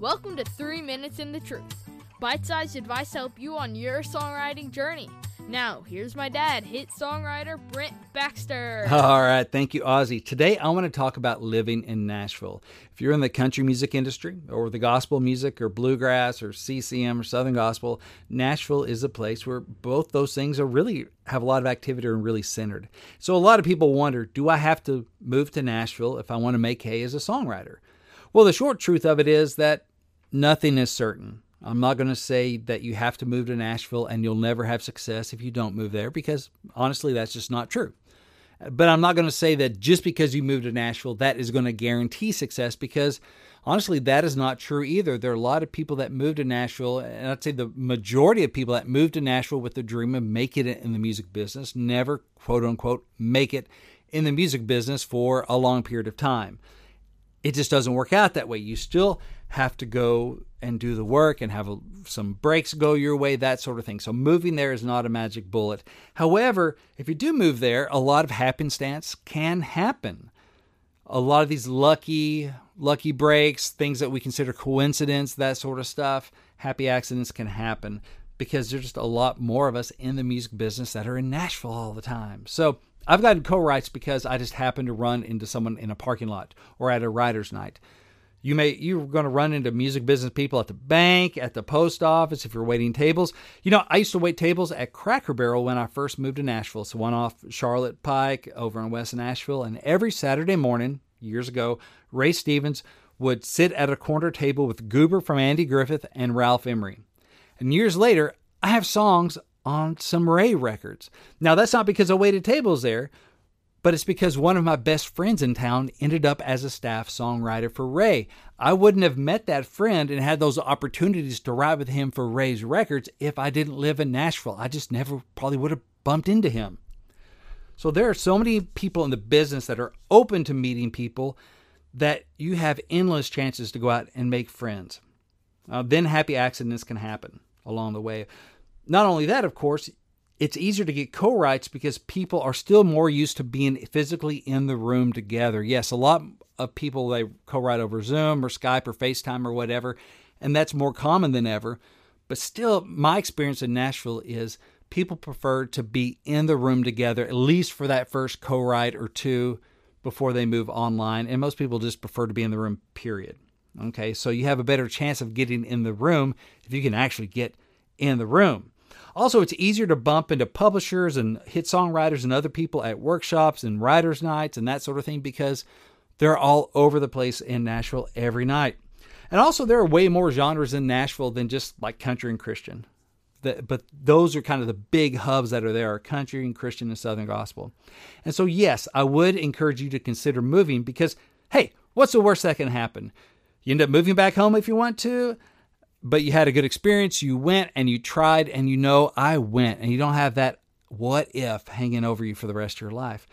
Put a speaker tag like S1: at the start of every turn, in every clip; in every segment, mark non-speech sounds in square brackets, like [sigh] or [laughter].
S1: Welcome to 3 Minutes in the Truth. Bite-sized advice to help you on your songwriting journey. Now, here's my dad, hit songwriter Brent Baxter. [laughs]
S2: All right, thank you, Ozzy. Today, I want to talk about living in Nashville. If you're in the country music industry, or the gospel music, or bluegrass, or CCM, or Southern gospel, Nashville is a place where both those things are really have a lot of activity and really centered. So, a lot of people wonder do I have to move to Nashville if I want to make hay as a songwriter? Well, the short truth of it is that nothing is certain. I'm not going to say that you have to move to Nashville and you'll never have success if you don't move there because honestly, that's just not true. But I'm not going to say that just because you move to Nashville, that is going to guarantee success because honestly, that is not true either. There are a lot of people that move to Nashville, and I'd say the majority of people that move to Nashville with the dream of making it in the music business never, quote unquote, make it in the music business for a long period of time. It just doesn't work out that way. You still have to go and do the work and have a, some breaks go your way, that sort of thing. So moving there is not a magic bullet. However, if you do move there, a lot of happenstance can happen. A lot of these lucky, lucky breaks, things that we consider coincidence, that sort of stuff, happy accidents can happen because there's just a lot more of us in the music business that are in Nashville all the time. So I've gotten co-writes because I just happened to run into someone in a parking lot or at a writer's night you may you're going to run into music business people at the bank, at the post office if you're waiting tables. You know, I used to wait tables at Cracker Barrel when I first moved to Nashville. So one off Charlotte Pike over in West Nashville, and every Saturday morning years ago, Ray Stevens would sit at a corner table with Goober from Andy Griffith and Ralph Emery. And years later, I have songs on some Ray records. Now that's not because I waited tables there, but it's because one of my best friends in town ended up as a staff songwriter for Ray. I wouldn't have met that friend and had those opportunities to write with him for Ray's records if I didn't live in Nashville. I just never probably would have bumped into him. So there are so many people in the business that are open to meeting people that you have endless chances to go out and make friends. Uh, then happy accidents can happen along the way. Not only that, of course, it's easier to get co-writes because people are still more used to being physically in the room together. Yes, a lot of people they co-write over Zoom or Skype or FaceTime or whatever, and that's more common than ever. But still, my experience in Nashville is people prefer to be in the room together, at least for that first co-write or two before they move online. And most people just prefer to be in the room, period. Okay, so you have a better chance of getting in the room if you can actually get in the room. Also, it's easier to bump into publishers and hit songwriters and other people at workshops and writers' nights and that sort of thing because they're all over the place in Nashville every night. And also, there are way more genres in Nashville than just like country and Christian. But those are kind of the big hubs that are there are country and Christian and Southern gospel. And so, yes, I would encourage you to consider moving because, hey, what's the worst that can happen? You end up moving back home if you want to but you had a good experience. You went and you tried, and you know, I went, and you don't have that what if hanging over you for the rest of your life.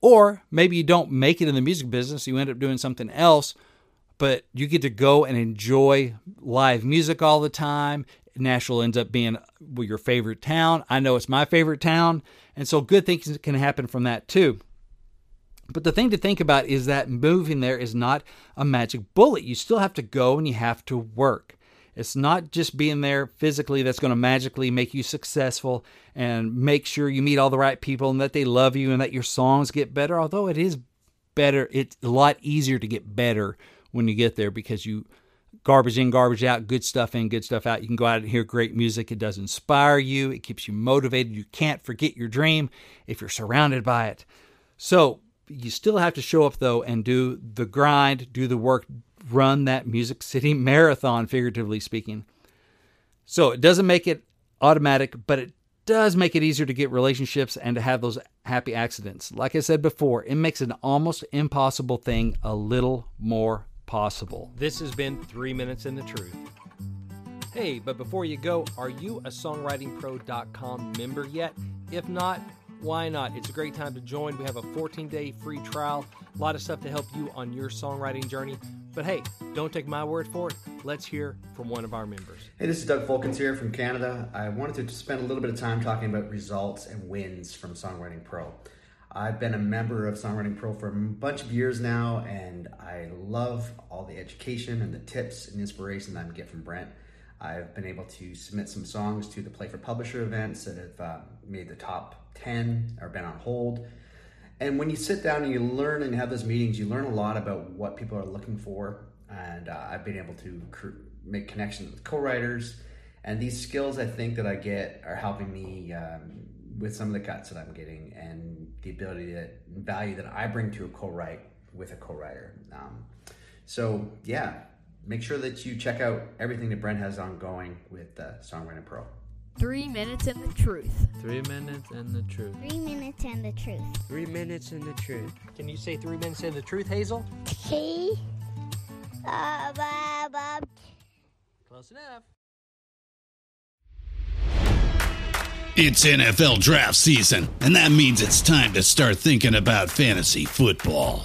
S2: Or maybe you don't make it in the music business, you end up doing something else, but you get to go and enjoy live music all the time. Nashville ends up being your favorite town. I know it's my favorite town. And so good things can happen from that too. But the thing to think about is that moving there is not a magic bullet. You still have to go and you have to work. It's not just being there physically that's going to magically make you successful and make sure you meet all the right people and that they love you and that your songs get better. Although it is better, it's a lot easier to get better when you get there because you garbage in, garbage out, good stuff in, good stuff out. You can go out and hear great music. It does inspire you, it keeps you motivated. You can't forget your dream if you're surrounded by it. So, you still have to show up though and do the grind, do the work, run that Music City [laughs] marathon, figuratively speaking. So, it doesn't make it automatic, but it does make it easier to get relationships and to have those happy accidents. Like I said before, it makes an almost impossible thing a little more possible.
S3: This has been Three Minutes in the Truth. Hey, but before you go, are you a songwritingpro.com member yet? If not, why not? It's a great time to join. We have a 14 day free trial, a lot of stuff to help you on your songwriting journey. But hey, don't take my word for it. Let's hear from one of our members.
S4: Hey, this is Doug Folkens here from Canada. I wanted to spend a little bit of time talking about results and wins from Songwriting Pro. I've been a member of Songwriting Pro for a bunch of years now, and I love all the education and the tips and inspiration that I get from Brent. I've been able to submit some songs to the Play for Publisher events that have uh, made the top 10 or been on hold. And when you sit down and you learn and have those meetings, you learn a lot about what people are looking for. And uh, I've been able to cr- make connections with co writers. And these skills I think that I get are helping me um, with some of the cuts that I'm getting and the ability that value that I bring to a co-write with a co-writer. Um, so yeah, make sure that you check out everything that Brent has ongoing with uh, Songwriting Pro.
S1: Three minutes in the truth.
S5: Three minutes and the truth.
S6: Three minutes and the truth.
S5: Three minutes and the truth.
S3: Can you say three minutes and the truth, Hazel?
S6: T. Uh, ba, ba.
S3: Close enough.
S7: It's NFL draft season, and that means it's time to start thinking about fantasy football.